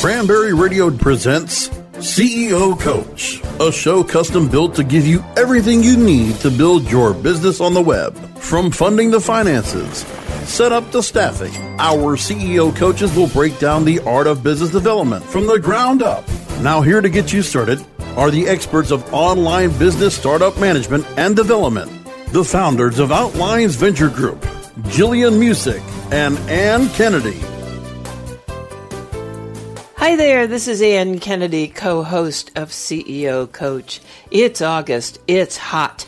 Cranberry Radio presents CEO Coach, a show custom built to give you everything you need to build your business on the web. From funding the finances, set up to staffing, our CEO coaches will break down the art of business development from the ground up. Now, here to get you started are the experts of online business startup management and development, the founders of Outlines Venture Group, Jillian Muessig and Ann Kennedy. Hi there, this is Ann Kennedy, co host of CEO Coach. It's August, it's hot,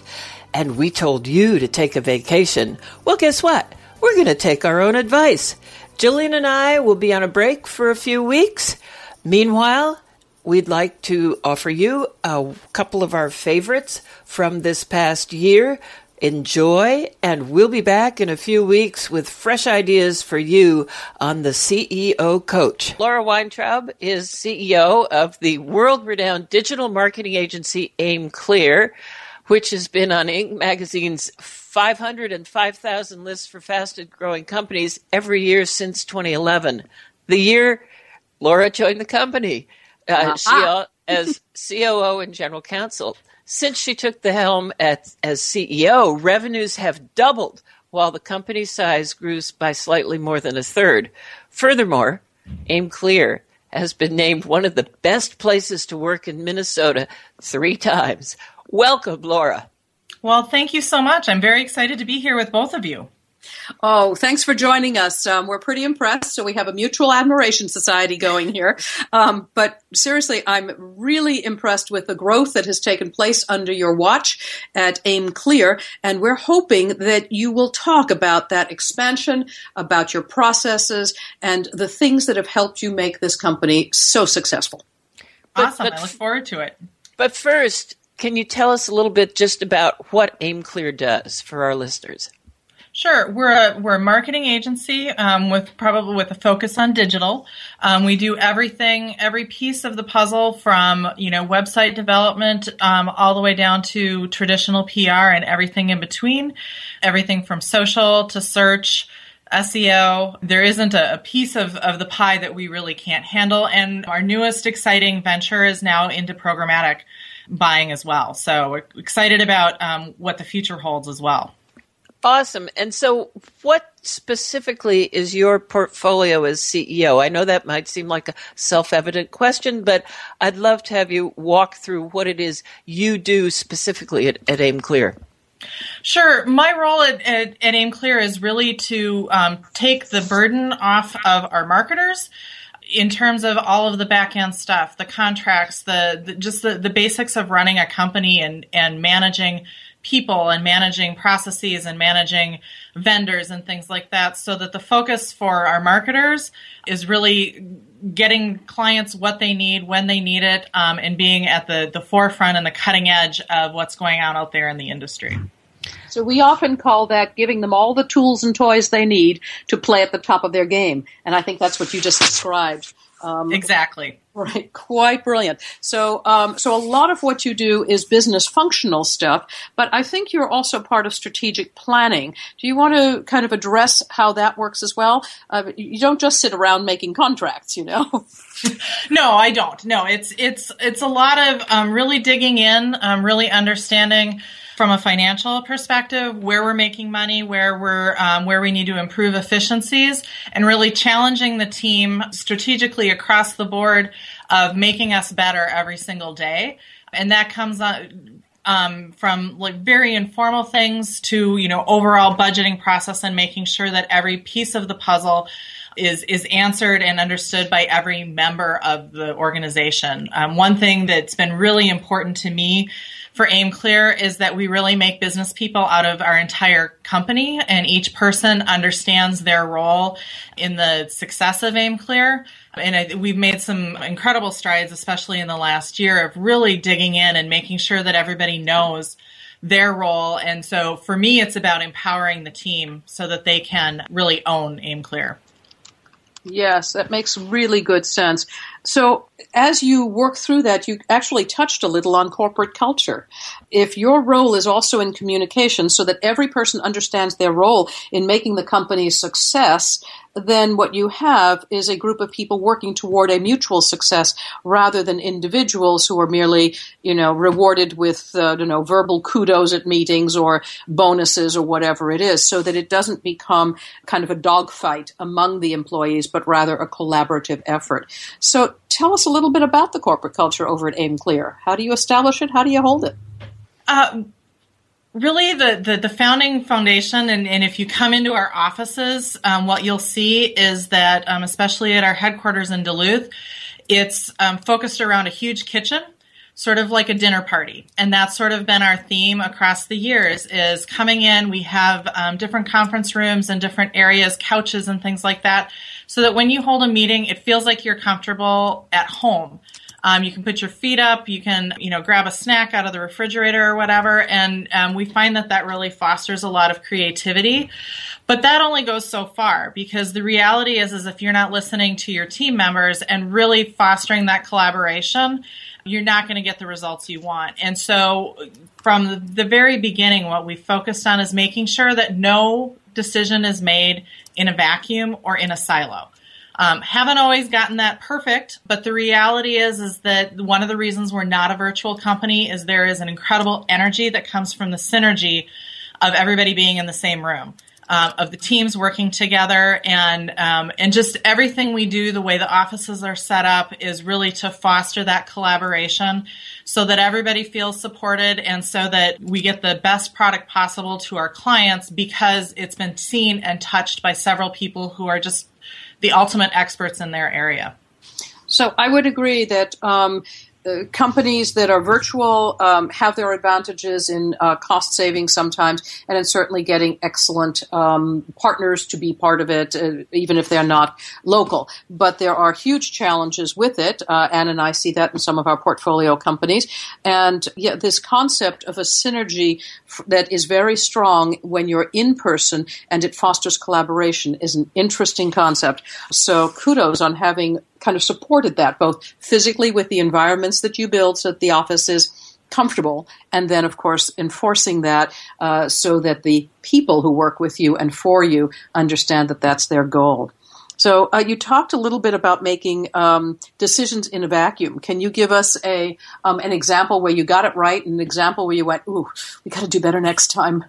and we told you to take a vacation. Well, guess what? We're going to take our own advice. Jillian and I will be on a break for a few weeks. Meanwhile, we'd like to offer you a couple of our favorites from this past year enjoy, and we'll be back in a few weeks with fresh ideas for you on the CEO Coach. Laura Weintraub is CEO of the world renowned digital marketing agency Aim Clear, which has been on Inc. magazine's 500 and 5,000 lists for fastest growing companies every year since 2011. The year Laura joined the company. Uh, uh-huh. She, as COO and general counsel. Since she took the helm at, as CEO, revenues have doubled while the company size grew by slightly more than a third. Furthermore, Aim Clear has been named one of the best places to work in Minnesota three times. Welcome, Laura. Well, thank you so much. I'm very excited to be here with both of you. Oh, thanks for joining us. Um, we're pretty impressed. So we have a mutual admiration society going here. Um, but seriously, I'm really impressed with the growth that has taken place under your watch at Aim Clear. And we're hoping that you will talk about that expansion, about your processes, and the things that have helped you make this company so successful. Awesome. But, but, I look forward to it. But first, can you tell us a little bit just about what Aim Clear does for our listeners? Sure, we're a we're a marketing agency um, with probably with a focus on digital. Um, we do everything, every piece of the puzzle, from you know website development um, all the way down to traditional PR and everything in between. Everything from social to search. SEO. There isn't a, a, piece of, of the pie that we really can't handle. And our newest exciting venture is now into programmatic buying as well. So we're excited about um, what the future holds as well. Awesome. And so, what specifically is your portfolio as CEO? I know that might seem like a self evident question, but I'd love to have you walk through what it is you do specifically at, at Aim Clear. Sure. My role at, at, at Aim Clear is really to um, take the burden off of our marketers in terms of all of the back end stuff, the contracts, the, the just the, the basics of running a company and, and managing people and managing processes and managing vendors and things like that so that the focus for our marketers is really getting clients what they need when they need it um, and being at the, the forefront and the cutting edge of what's going on out there in the industry. So we often call that giving them all the tools and toys they need to play at the top of their game. And I think that's what you just described. Um, exactly. Right, quite brilliant. So, um, so a lot of what you do is business functional stuff, but I think you're also part of strategic planning. Do you want to kind of address how that works as well? Uh, you don't just sit around making contracts, you know. no, I don't. No, it's it's it's a lot of um, really digging in, um, really understanding from a financial perspective, where we're making money, where we're um, where we need to improve efficiencies, and really challenging the team strategically across the board of making us better every single day. And that comes on. Um, from like very informal things to you know overall budgeting process and making sure that every piece of the puzzle is is answered and understood by every member of the organization. Um, one thing that's been really important to me for aim clear is that we really make business people out of our entire company, and each person understands their role in the success of aim clear And I, we've made some incredible strides, especially in the last year, of really digging in and making sure that everybody knows their role. And so for me, it's about empowering the team so that they can really own AimClear. Yes, that makes really good sense. So, as you work through that, you actually touched a little on corporate culture. If your role is also in communication so that every person understands their role in making the company a success, then what you have is a group of people working toward a mutual success rather than individuals who are merely, you know, rewarded with, uh, you know, verbal kudos at meetings or bonuses or whatever it is, so that it doesn't become kind of a dogfight among the employees, but rather a collaborative effort. So tell us a little bit about the corporate culture over at Aim Clear. How do you establish it? How do you hold it? Uh, really the, the, the, founding foundation and, and if you come into our offices um, what you'll see is that um, especially at our headquarters in duluth it's um, focused around a huge kitchen sort of like a dinner party and that's sort of been our theme across the years is coming in we have um, different conference rooms and different areas couches and things like that so that when you hold a meeting it feels like you're comfortable at home um, you can put your feet up. You can, you know, grab a snack out of the refrigerator or whatever. And um, we find that that really fosters a lot of creativity. But that only goes so far because the reality is, is if you're not listening to your team members and really fostering that collaboration, you're not going to get the results you want. And so from the very beginning, what we focused on is making sure that no decision is made in a vacuum or in a silo. Um, haven't always gotten that perfect, but the reality is is that one of the reasons we're not a virtual company is there is an incredible energy that comes from the synergy of everybody being in the same room. Um, of the teams working together and um, and just everything we do, the way the offices are set up, is really to foster that collaboration, so that everybody feels supported and so that we get the best product possible to our clients because it's been seen and touched by several people who are just the ultimate experts in their area. So I would agree that um, companies that are virtual um, have their advantages in uh, cost saving sometimes, and in certainly getting excellent um, partners to be part of it, uh, even if they're not local. But there are huge challenges with it. Uh, Anne and I see that in some of our portfolio companies. And yeah, this concept of a synergy f- that is very strong when you're in person and it fosters collaboration is an interesting concept. So kudos on having kind of supported that, both physically with the environments that you build so that the office is comfortable, and then, of course, enforcing that uh, so that the people who work with you and for you understand that that's their goal. So uh, you talked a little bit about making um, decisions in a vacuum. Can you give us a um, an example where you got it right, and an example where you went, "Ooh, we got to do better next time"?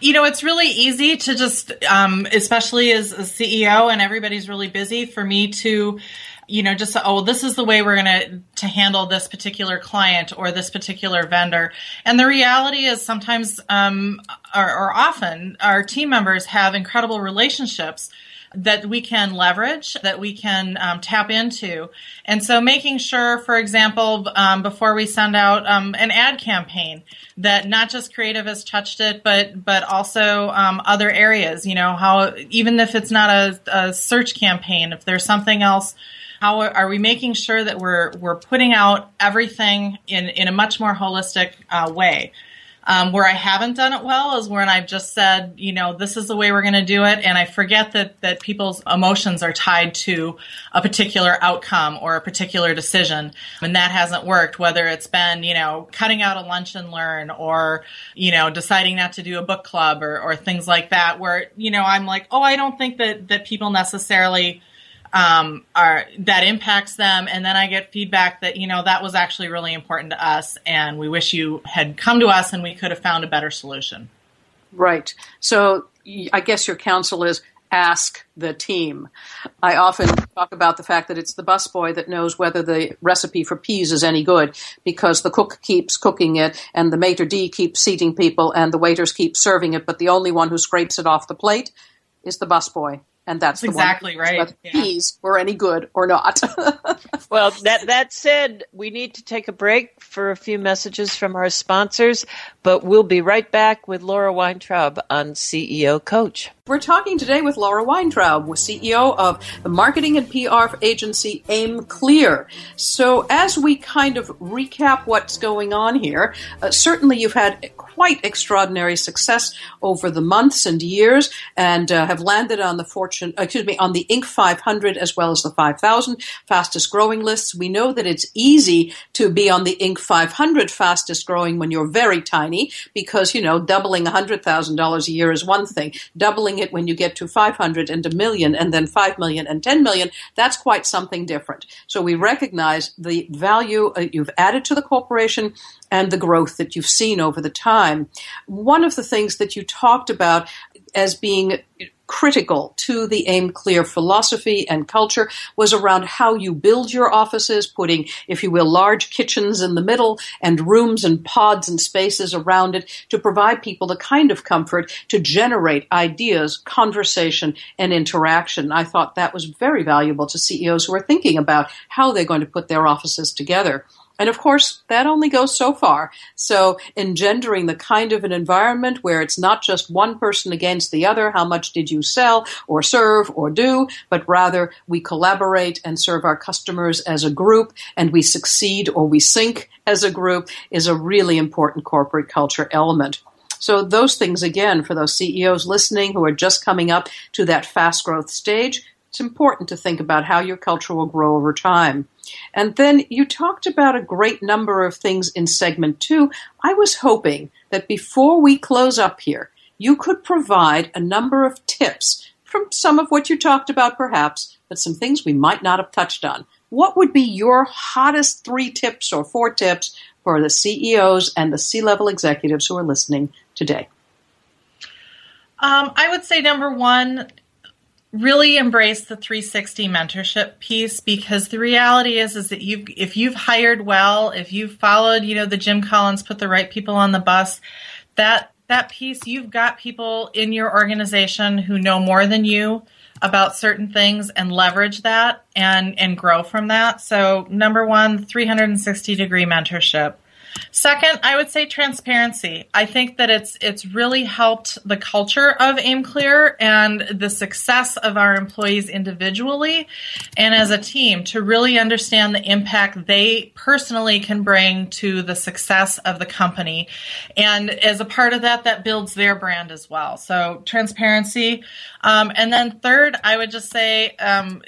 You know, it's really easy to just, um, especially as a CEO and everybody's really busy, for me to, you know, just oh, this is the way we're going to to handle this particular client or this particular vendor. And the reality is, sometimes um, or, or often, our team members have incredible relationships that we can leverage, that we can um, tap into. And so making sure, for example, um, before we send out um, an ad campaign, that not just creative has touched it, but but also um, other areas. You know, how even if it's not a, a search campaign, if there's something else how are we making sure that we're we're putting out everything in in a much more holistic uh, way Um, where I haven't done it well is when I've just said, you know, this is the way we're going to do it, and I forget that that people's emotions are tied to a particular outcome or a particular decision, and that hasn't worked. Whether it's been, you know, cutting out a lunch and learn, or you know, deciding not to do a book club, or or things like that, where you know, I'm like, oh, I don't think that that people necessarily um, are that impacts them. And then i get feedback that you know that was actually really important to us and we wish you had come to us and we could have found a better solution. Right. So i guess your counsel is ask the team. I often talk about the fact that it's the busboy that knows whether the recipe for peas is any good because the cook keeps cooking it and the maitre d keeps seating people and the waiters keep serving it but the only one who scrapes it off the plate is the busboy and that's, that's exactly right. Whether yeah. peas were any good or not. well, that that said, we need to take a break for a few messages from our sponsors, but we'll be right back with Laura Weintraub on CEO Coach. We're talking today with Laura Weintraub, CEO of the marketing and PR agency Aim Clear. So, as we kind of recap what's going on here, uh, certainly you've had quite extraordinary success over the months and years, and uh, have landed on the Fortune, excuse me, on the Inc. 500 as well as the 5,000 fastest growing lists. We know that it's easy to be on the Inc. 500 fastest growing when you're very tiny, because you know doubling $100,000 a year is one thing, doubling doubling it when you get to 500 and a million and then 5 million and 10 million, that's quite something different. So we recognize the value uh, you've added to the corporation and the growth that you've seen over the time. One of the things that you talked about as being critical to the aim clear philosophy and culture was around how you build your offices, putting, if you will, large kitchens in the middle and rooms and pods and spaces around it to provide people the kind of comfort to generate ideas, conversation, and interaction. I thought that was very valuable to CEOs who are thinking about how they're going to put their offices together. And of course, that only goes so far. So, engendering the kind of an environment where it's not just one person against the other, how much did you sell or serve or do, but rather we collaborate and serve our customers as a group and we succeed or we sink as a group is a really important corporate culture element. So, those things again, for those CEOs listening who are just coming up to that fast growth stage, it's important to think about how your culture will grow over time. And then you talked about a great number of things in segment two. I was hoping that before we close up here, you could provide a number of tips from some of what you talked about, perhaps, but some things we might not have touched on. What would be your hottest three tips or four tips for the CEOs and the C level executives who are listening today? Um, I would say number one, really embrace the 360 mentorship piece because the reality is is that you if you've hired well if you've followed you know the jim collins put the right people on the bus that that piece you've got people in your organization who know more than you about certain things and leverage that and and grow from that. So number one 360 degree mentorship Second, I would say transparency. I think that it's it's really helped the culture of AimClear and the success of our employees individually and as a team to really understand the impact they personally can bring to the success of the company. And as a part of that, that builds their brand as well. So transparency. Um, and then third, I would just say um,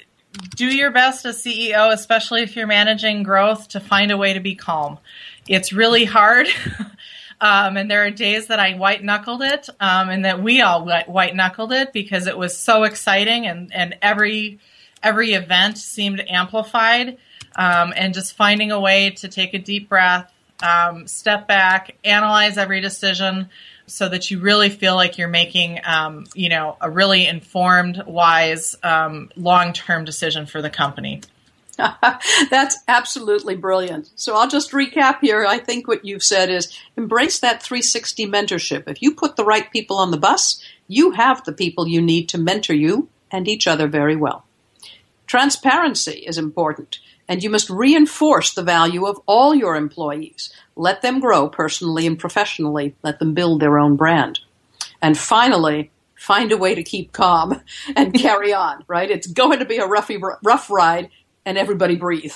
do your best as CEO, especially if you're managing growth, to find a way to be calm it's really hard. um, and there are days that I white knuckled it, um, and that we all white knuckled it because it was so exciting, and and every every event seemed amplified. Um, and just finding a way to take a deep breath, um, step back, analyze every decision, so that you really feel like you're making, um, you know, a really informed, wise, um, long-term decision for the company. That's absolutely brilliant. So I'll just recap here. I think what you've said is embrace that 360 mentorship. If you put the right people on the bus, you have the people you need to mentor you and each other very well. Transparency is important, and you must reinforce the value of all your employees. Let them grow personally and professionally. Let them build their own brand. And finally, find a way to keep calm and carry on, right? It's going to be a roughy, rough ride and everybody breathe.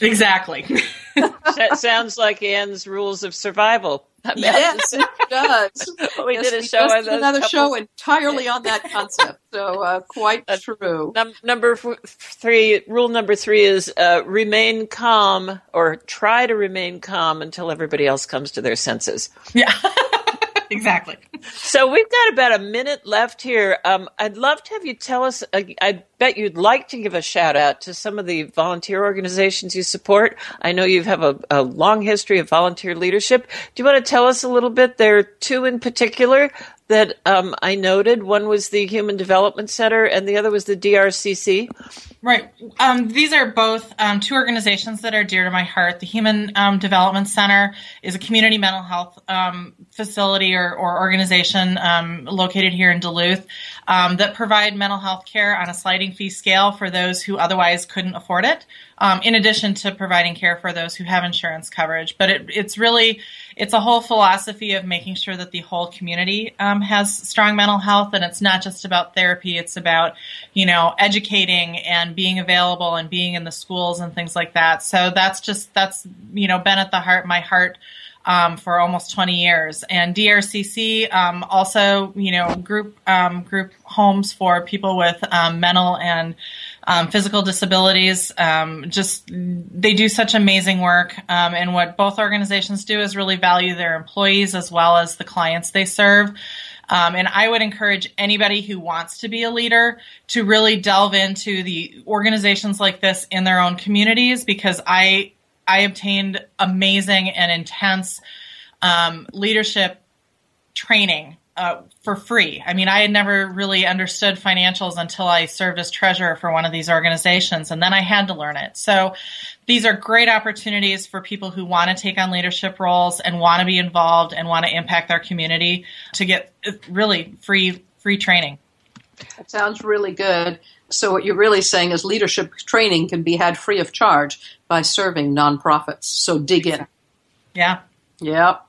Exactly. that sounds like Anne's rules of survival. yes, it does. we yes, did a we show just did another couple... show entirely on that concept. So uh, quite uh, true. Num- number f- three, rule number three is uh, remain calm or try to remain calm until everybody else comes to their senses. Yeah. exactly. So we've got about a minute left here. Um, I'd love to have you tell us. Uh, I bet you'd like to give a shout out to some of the volunteer organizations you support. I know you have a, a long history of volunteer leadership. Do you want to tell us a little bit? There are two in particular that um, I noted. One was the Human Development Center, and the other was the DRCC. Right. Um, these are both um, two organizations that are dear to my heart. The Human um, Development Center is a community mental health um, facility or, or organization um, located here in Duluth that provide mental health care on a sliding fee scale for those who otherwise couldn't afford it. in addition to providing care for those who have insurance coverage, but it, it's really it's a whole philosophy of making sure that the whole community has strong mental health, and it's not just about therapy. It's about you know educating and being available and being in the schools and things like that. So that's just that's you know been at the heart my heart um, for almost 20 years. And DRCC um, also you know group um, group homes for people with um, mental and um, physical disabilities. Um, just they do such amazing work. and what both organizations do is really value their employees as well as the clients they serve. Um, and I would encourage anybody who wants to be a leader to really delve into the organizations like this in their own communities because I I obtained amazing and intense um, leadership training uh, for free. I mean, I had never really understood financials until I served as treasurer for one of these organizations, and then I had to learn it. So, these are great opportunities for people who want to take on leadership roles and want to be involved and want to impact their community to get uh, really free free training. That sounds really good. So, what you're really saying is leadership training can be had free of charge by serving nonprofits. So, dig in. Yeah. Yep.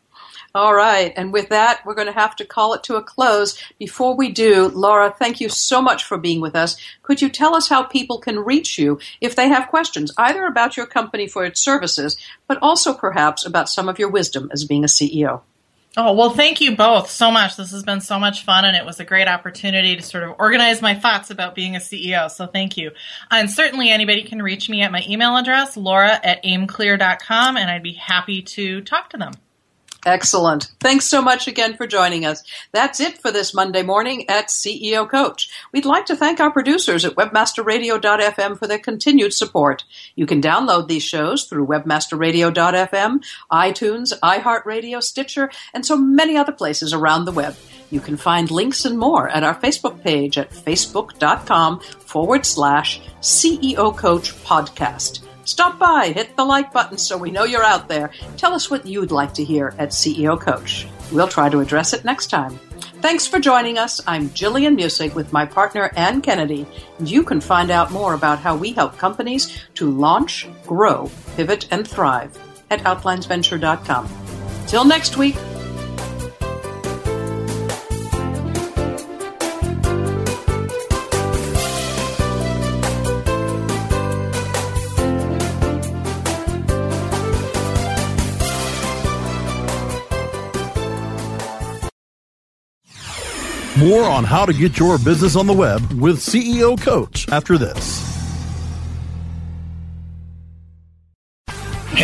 All right. And with that, we're going to have to call it to a close. Before we do, Laura, thank you so much for being with us. Could you tell us how people can reach you if they have questions, either about your company for its services, but also perhaps about some of your wisdom as being a CEO? Oh, well, thank you both so much. This has been so much fun, and it was a great opportunity to sort of organize my thoughts about being a CEO. So thank you. Uh, and certainly anybody can reach me at my email address, laura at aimclear.com, and I'd be happy to talk to them. Excellent. Thanks so much again for joining us. That's it for this Monday morning at CEO Coach. We'd like to thank our producers at webmasterradio.fm for their continued support. You can download these shows through webmasterradio.fm, iTunes, iHeartRadio, Stitcher, and so many other places around the web. You can find links and more at our Facebook page at facebook.com forward slash CEO Coach Podcast. Stop by, hit the like button so we know you're out there. Tell us what you'd like to hear at CEO Coach. We'll try to address it next time. Thanks for joining us. I'm Jillian Muessig with my partner Ann Kennedy, and you can find out more about how we help companies to launch, grow, pivot, and thrive at outlinesventure.com. Till next week, More on how to get your business on the web with CEO Coach after this.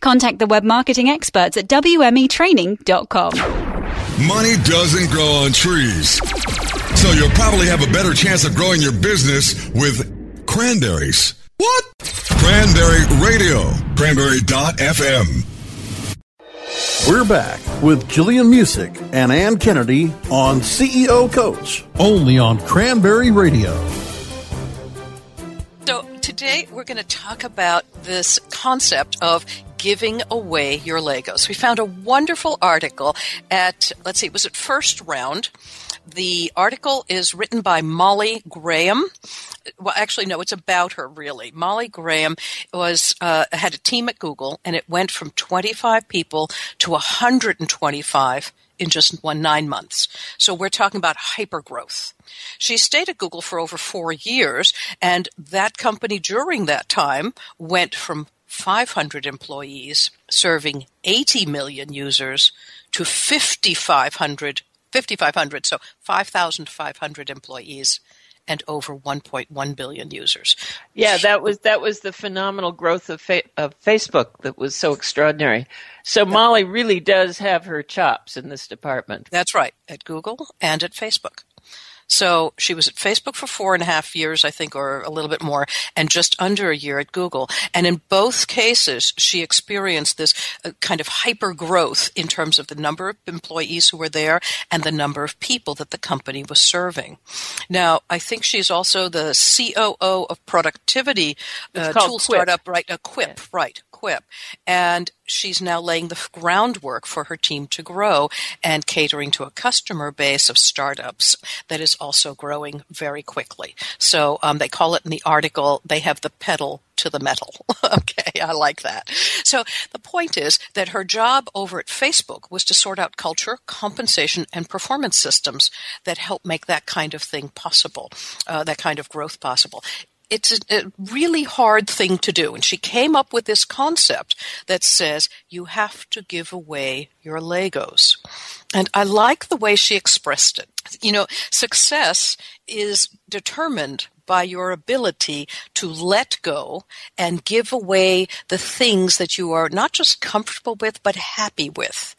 Contact the web marketing experts at WMEtraining.com. Money doesn't grow on trees. So you'll probably have a better chance of growing your business with cranberries. What? Cranberry Radio. Cranberry.fm. We're back with Jillian Muessig and Ann Kennedy on CEO Coach, only on Cranberry Radio. So, today we're going to talk about this concept of giving away your Legos. We found a wonderful article at, let's see, was it First Round? The article is written by Molly Graham. Well, actually, no, it's about her really. Molly Graham was uh, had a team at Google, and it went from 25 people to 125 in just one nine months. So we're talking about hyper growth. She stayed at Google for over four years, and that company during that time went from 500 employees serving 80 million users to 5,500, 5,500, so 5,500 employees and over 1.1 billion users. Yeah, that was that was the phenomenal growth of fa- of Facebook that was so extraordinary. So Molly really does have her chops in this department. That's right, at Google and at Facebook. So she was at Facebook for four and a half years, I think, or a little bit more, and just under a year at Google. And in both cases, she experienced this uh, kind of hyper growth in terms of the number of employees who were there and the number of people that the company was serving. Now, I think she's also the COO of productivity uh, tool Quip. startup, right? A Quip, right? Quip. And she's now laying the groundwork for her team to grow and catering to a customer base of startups that is also growing very quickly. So um, they call it in the article, they have the pedal to the metal. okay, I like that. So the point is that her job over at Facebook was to sort out culture, compensation, and performance systems that help make that kind of thing possible, uh, that kind of growth possible it's a, a, really hard thing to do. And she came up with this concept that says you have to give away your Legos. And I like the way she expressed it. You know, success is determined by your ability to let go and give away the things that you are not just comfortable with, but happy with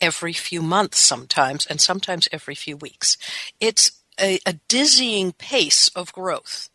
every few months sometimes, and sometimes every few weeks. It's a, a dizzying pace of growth.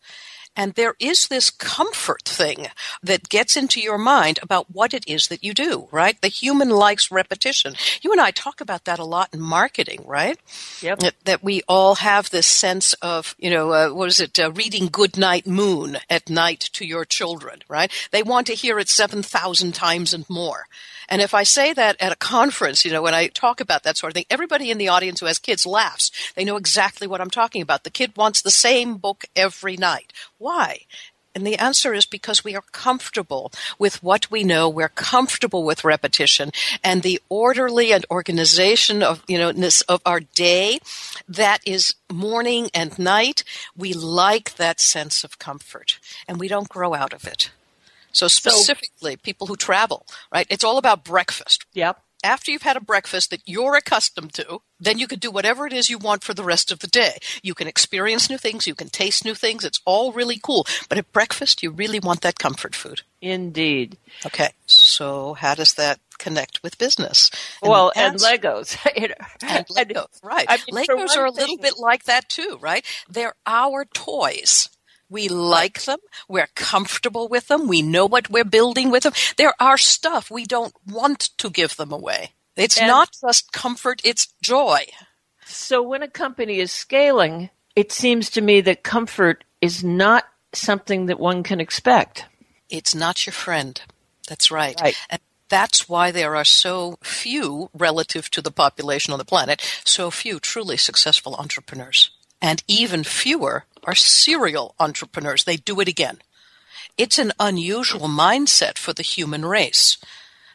And there is this comfort thing that gets into your mind about what it is that you do, right? The human likes repetition. You and I talk about that a lot in marketing, right? Yep. That, that we all have this sense of, you know, uh, what is it, uh, reading Goodnight Moon at night to your children, right? They want to hear it 7,000 times and more. And if I say that at a conference, you know, when I talk about that sort of thing, everybody in the audience who has kids laughs. They know exactly what I'm talking about. The kid wants the same book every night. Why? And the answer is because we are comfortable with what we know. We're comfortable with repetition and the orderly and organization of, you know, of our day that is morning and night. We like that sense of comfort and we don't grow out of it. So specifically, people who travel, right? It's all about breakfast. Yep. After you've had a breakfast that you're accustomed to, then you can do whatever it is you want for the rest of the day. You can experience new things, you can taste new things. It's all really cool. But at breakfast, you really want that comfort food. Indeed. Okay. So how does that connect with business? well, and Legos. And Legos, right. I mean, Legos are a thing- little bit like that too, right? They're our toys. We like them. We're comfortable with them. We know what we're building with them. They're our stuff. We don't want to give them away. It's And- not just comfort, it's joy. So when a company is scaling, it seems to me that comfort is not something that one can expect. It's not your friend. That's right. Right. And that's why there are so few, relative to the population on the planet, so few truly successful entrepreneurs. And even fewer are serial entrepreneurs. They do it again. It's an unusual mindset for the human race.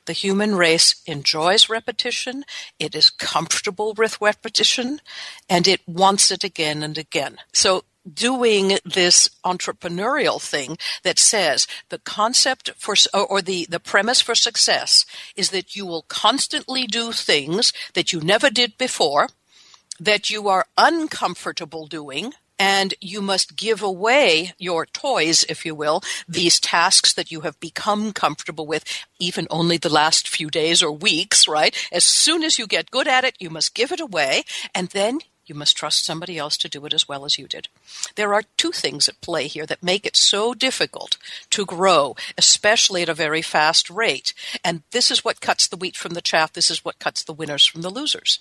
The human race enjoys repetition, it is comfortable with repetition, and it wants it again and again. So doing this entrepreneurial thing that says the concept for or the the premise for success is that you will constantly do things that you never did before that you are uncomfortable doing and you must give away your toys, if you will, these tasks that you have become comfortable with, even only the last few days or weeks, right? As soon as you get good at it, you must give it away, and then you must trust somebody else to do it as well as you did. There are two things at play here that make it so difficult to grow, especially at a very fast rate. And this is what cuts the wheat from the chaff. This is what cuts the winners from the losers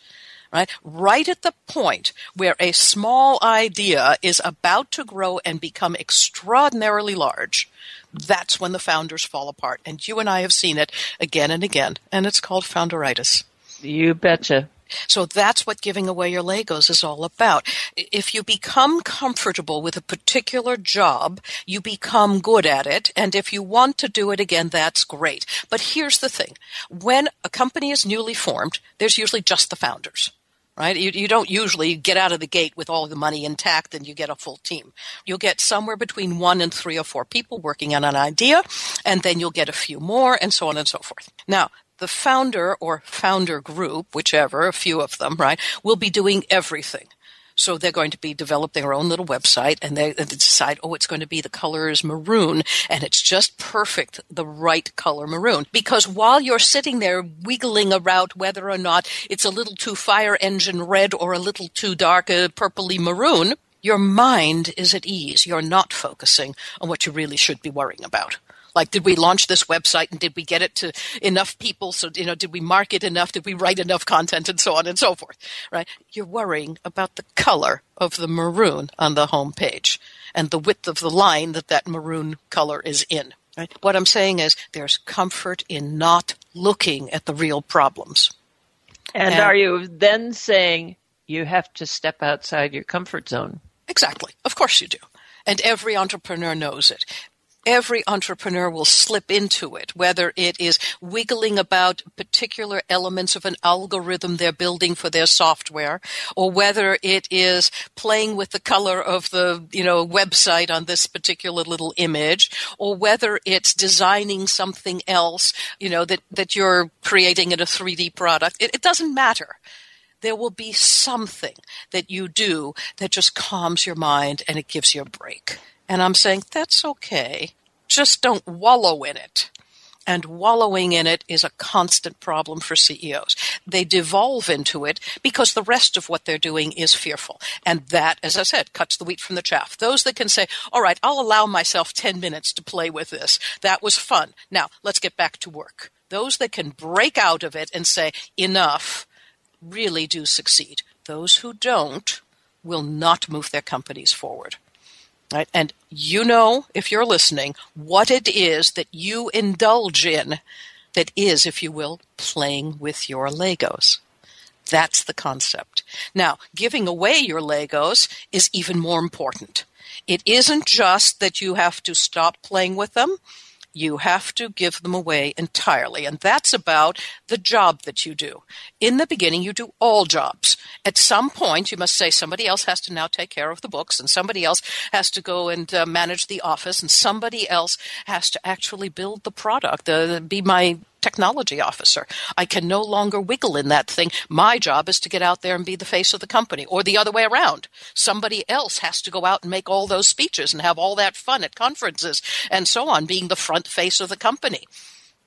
right? Right at the point where a small idea is about to grow and become extraordinarily large, that's when the founders fall apart. And you and I have seen it again and again, and it's called founderitis. You betcha. So that's what giving away your Legos is all about. If you become comfortable with a particular job, you become good at it. And if you want to do it again, that's great. But here's the thing. When a company is newly formed, there's usually just the founders right? You, you don't usually get out of the gate with all the money intact and you get a full team. You'll get somewhere between one and three or four people working on an idea, and then you'll get a few more, and so on and so forth. Now, the founder or founder group, whichever, a few of them, right, will be doing everything. So they're going to be developing their own little website and they, they decide, oh, it's going to be the color is maroon and it's just perfect, the right color maroon. Because while you're sitting there wiggling around whether or not it's a little too fire engine red or a little too dark, uh, purpley maroon, your mind is at ease. You're not focusing on what you really should be worrying about. Like, did we launch this website and did we get it to enough people? So, you know, did we market enough? Did we write enough content and so on and so forth, right? You're worrying about the color of the maroon on the home page and the width of the line that that maroon color is in. Right? What I'm saying is there's comfort in not looking at the real problems. And, and are you then saying you have to step outside your comfort zone? Exactly. Of course you do. And every entrepreneur knows it every entrepreneur will slip into it, whether it is wiggling about particular elements of an algorithm they're building for their software, or whether it is playing with the color of the, you know, website on this particular little image, or whether it's designing something else, you know, that, that you're creating in a 3D product. It, it doesn't matter there will be something that you do that just calms your mind and it gives you a break. And I'm saying, that's okay. Just don't wallow in it. And wallowing in it is a constant problem for CEOs. They devolve into it because the rest of what they're doing is fearful. And that, as I said, cuts the wheat from the chaff. Those that can say, all right, I'll allow myself 10 minutes to play with this. That was fun. Now let's get back to work. Those that can break out of it and say, enough, really do succeed. Those who don't will not move their companies forward. Right? And you know, if you're listening, what it is that you indulge in that is, if you will, playing with your Legos. That's the concept. Now, giving away your Legos is even more important. It isn't just that you have to stop playing with them you have to give them away entirely. And that's about the job that you do. In the beginning, you do all jobs. At some point, you must say somebody else has to now take care of the books, and somebody else has to go and uh, manage the office, and somebody else has to actually build the product, uh, be my technology officer. I can no longer wiggle in that thing. My job is to get out there and be the face of the company, or the other way around. Somebody else has to go out and make all those speeches and have all that fun at conferences and so on, being the front face of the company.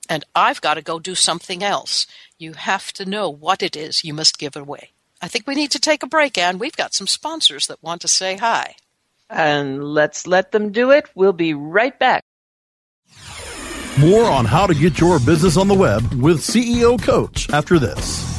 And I've got to go do something else. You have to know what it is you must give away. I think we need to take a break, Anne. We've got some sponsors that want to say hi. And let's let them do it. We'll be right back. More on how to get your business on the web with CEO Coach after this.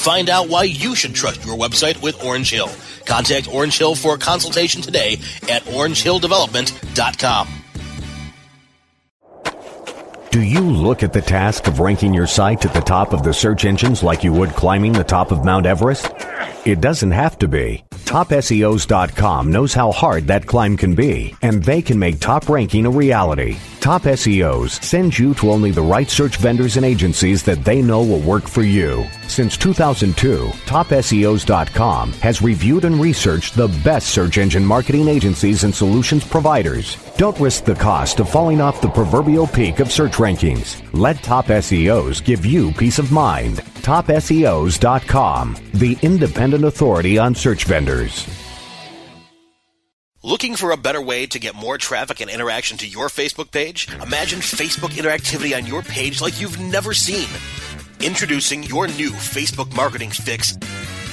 Find out why you should trust your website with Orange Hill. Contact Orange Hill for a consultation today at orangehilldevelopment.com. Do you look at the task of ranking your site at the top of the search engines like you would climbing the top of Mount Everest? It doesn't have to be. TopSEOs.com knows how hard that climb can be, and they can make top ranking a reality. Top SEOs sends you to only the right search vendors and agencies that they know will work for you. Since 2002, TopSEOs.com has reviewed and researched the best search engine marketing agencies and solutions providers. Don't risk the cost of falling off the proverbial peak of search rankings. Let Top SEOs give you peace of mind. TopSEOs.com, the independent authority on search vendors. Looking for a better way to get more traffic and interaction to your Facebook page? Imagine Facebook interactivity on your page like you've never seen. Introducing your new Facebook marketing fix,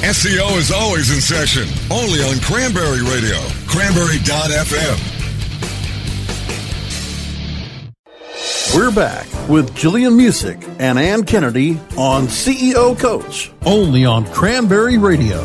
SEO is always in session. Only on Cranberry Radio, cranberry.fm. We're back with Jillian Muessig and Ann Kennedy on CEO Coach, only on Cranberry Radio.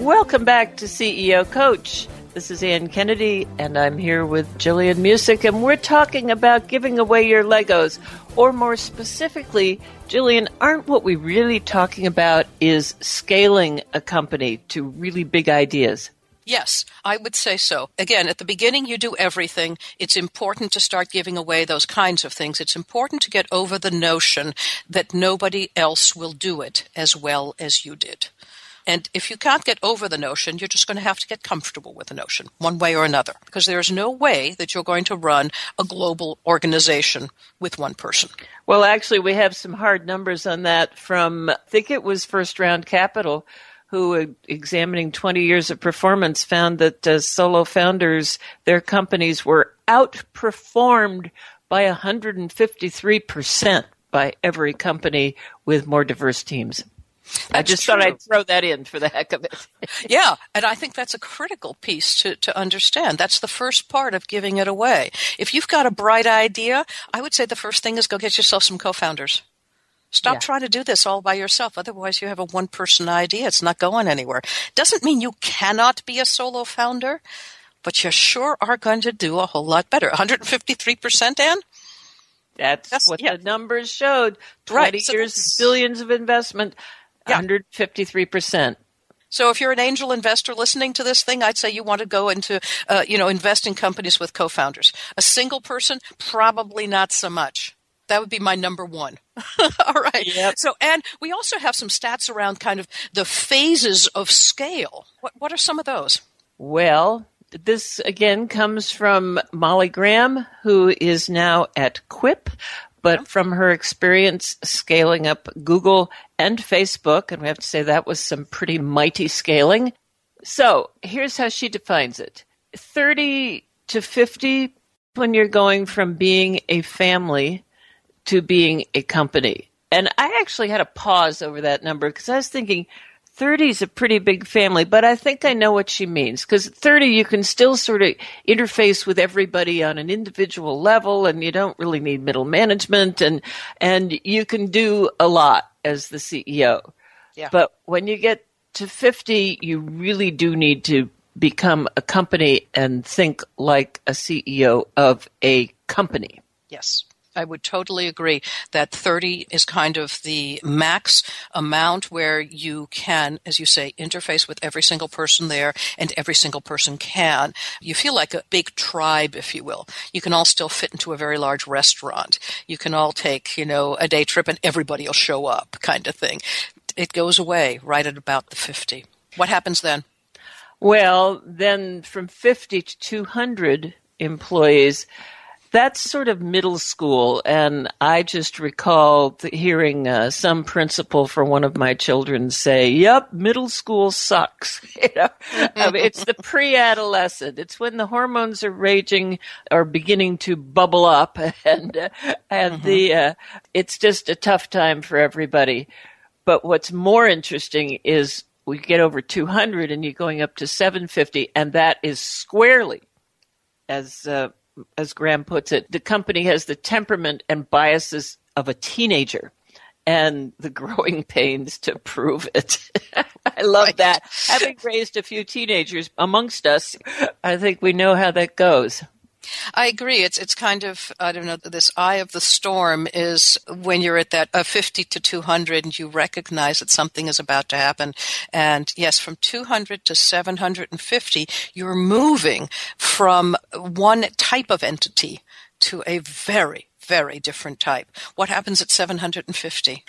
Welcome back to CEO Coach. This is Ann Kennedy, and I'm here with Jillian Muessig, and we're talking about giving away your Legos. Or more specifically, Jillian, aren't what we're really talking about is scaling a company to really big ideas? Yes, I would say so. Again, at the beginning, you do everything. It's important to start giving away those kinds of things. It's important to get over the notion that nobody else will do it as well as you did. And if you can't get over the notion, you're just going to have to get comfortable with the notion, one way or another, because there's no way that you're going to run a global organization with one person. Well, actually, we have some hard numbers on that from, I think it was First Round Capital, who, uh, examining 20 years of performance, found that uh, solo founders, their companies were outperformed by 153% by every company with more diverse teams. I just true. thought I'd throw that in for the heck of it. yeah, and I think that's a critical piece to, to understand. That's the first part of giving it away. If you've got a bright idea, I would say the first thing is go get yourself some co-founders. Stop Yeah. trying to do this all by yourself. Otherwise, you have a one person idea. It's not going anywhere. Doesn't mean you cannot be a solo founder, but you sure are going to do a whole lot better. 153%, Ann? That's, That's- what yeah. the numbers showed. Right, 20 so years, billions of investment, Yeah. 153%. So if you're an angel investor listening to this thing, I'd say you want to go into, uh, you know, invest in companies with co-founders. A single person, probably not so much. That would be my number one. All right. Yep. So, and we also have some stats around kind of the phases of scale. What, what are some of those? Well, this again comes from Molly Graham, who is now at Quip, but from her experience scaling up Google and Facebook, and we have to say that was some pretty mighty scaling. So here's how she defines it 30 to 50 when you're going from being a family to being a company. And I actually had a pause over that number because I was thinking 30 is a pretty big family, but I think I know what she means because 30 you can still sort of interface with everybody on an individual level and you don't really need middle management and and you can do a lot as the CEO. Yeah. But when you get to 50, you really do need to become a company and think like a CEO of a company. Yes. I would totally agree that 30 is kind of the max amount where you can, as you say, interface with every single person there and every single person can. You feel like a big tribe, if you will. You can all still fit into a very large restaurant. You can all take, you know, a day trip and everybody will show up kind of thing. It goes away right at about the 50. What happens then? Well, then from 50 to 200 employees, that's sort of middle school. And I just recall hearing uh, some principal for one of my children say, Yep, middle school sucks. you know, I mean, it's the pre adolescent. It's when the hormones are raging or beginning to bubble up. And, uh, and the, uh, it's just a tough time for everybody. But what's more interesting is we get over 200 and you're going up to 750 and that is squarely as uh, as Graham puts it the company has the temperament and biases of a teenager and the growing pains to prove it. I love right. that. Having raised a few teenagers amongst us, I think we know how that goes. I agree. It's it's kind of I don't know. This eye of the storm is when you're at that uh, 50 to 200, and you recognize that something is about to happen. And yes, from 200 to 750, you're moving from one type of entity to a very very different type. What happens at 750?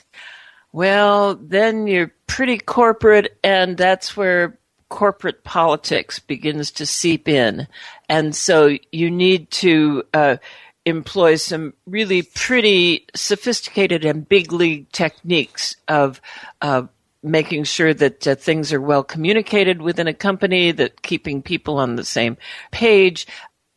Well, then you're pretty corporate, and that's where corporate politics begins to seep in. And so you need to uh, employ some really pretty sophisticated and big league techniques of uh, making sure that uh, things are well communicated within a company, that keeping people on the same page,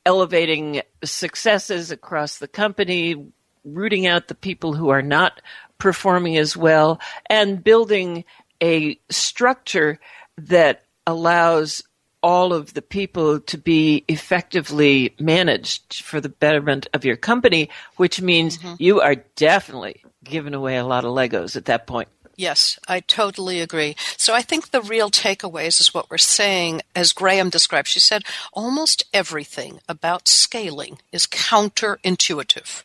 elevating successes across the company, rooting out the people who are not performing as well, and building a structure that allows all of the people to be effectively managed for the betterment of your company, which means mm-hmm. you are definitely giving away a lot of Legos at that point. Yes, I totally agree. So I think the real takeaways is what we're saying, as Graham described. She said almost everything about scaling is counterintuitive.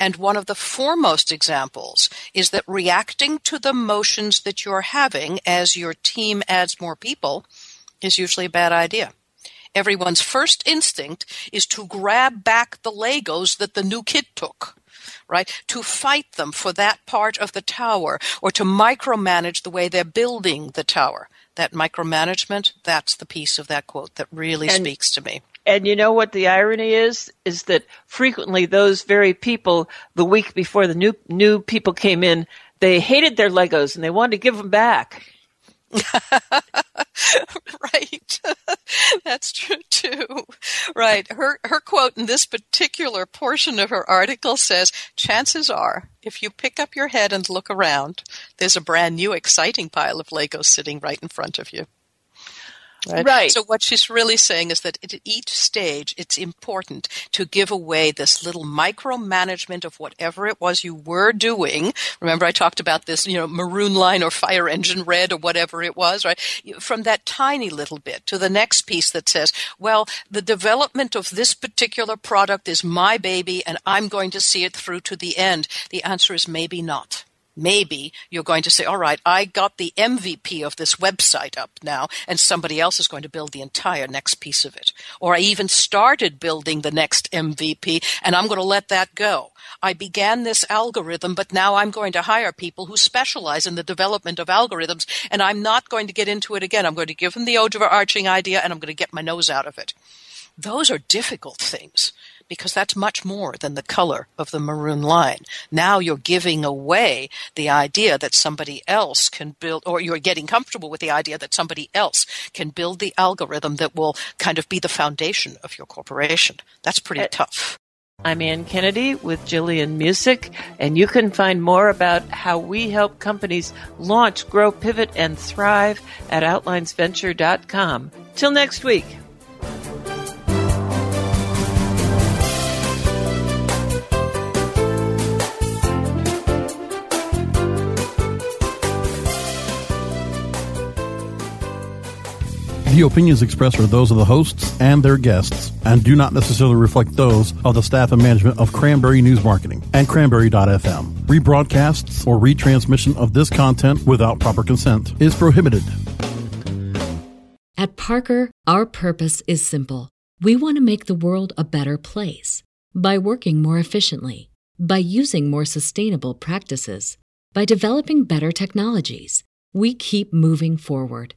And one of the foremost examples is that reacting to the motions that you're having as your team adds more people is usually a bad idea. Everyone's first instinct is to grab back the Legos that the new kid took right? To fight them for that part of the tower or to micromanage the way they're building the tower. That micromanagement, that's the piece of that quote that really and, speaks to me. And you know what the irony is? Is that frequently those very people, the week before the new new people came in, they hated their Legos and they wanted to give them back. right. That's true too. Right. Her her quote in this particular portion of her article says, "Chances are, if you pick up your head and look around, there's a brand new exciting pile of Legos sitting right in front of you." Right? right? So what she's really saying is that at each stage, it's important to give away this little micromanagement of whatever it was you were doing. Remember, I talked about this, you know, maroon line or fire engine red or whatever it was, right? From that tiny little bit to the next piece that says, well, the development of this particular product is my baby and I'm going to see it through to the end. The answer is maybe not maybe you're going to say, all right, I got the MVP of this website up now, and somebody else is going to build the entire next piece of it. Or I even started building the next MVP, and I'm going to let that go. I began this algorithm, but now I'm going to hire people who specialize in the development of algorithms, and I'm not going to get into it again. I'm going to give them the overarching idea, and I'm going to get my nose out of it. Those are difficult things because that's much more than the color of the maroon line. Now you're giving away the idea that somebody else can build, or you're getting comfortable with the idea that somebody else can build the algorithm that will kind of be the foundation of your corporation. That's pretty uh, tough. I'm Ann Kennedy with Jillian Muessig, and you can find more about how we help companies launch, grow, pivot, and thrive at outlinesventure.com. Till next week. The opinions expressed are those of the hosts and their guests and do not necessarily reflect those of the staff and management of Cranberry News Marketing and Cranberry.fm. Rebroadcasts or retransmission of this content without proper consent is prohibited. At Parker, our purpose is simple. We want to make the world a better place by working more efficiently, by using more sustainable practices, by developing better technologies. We keep moving forward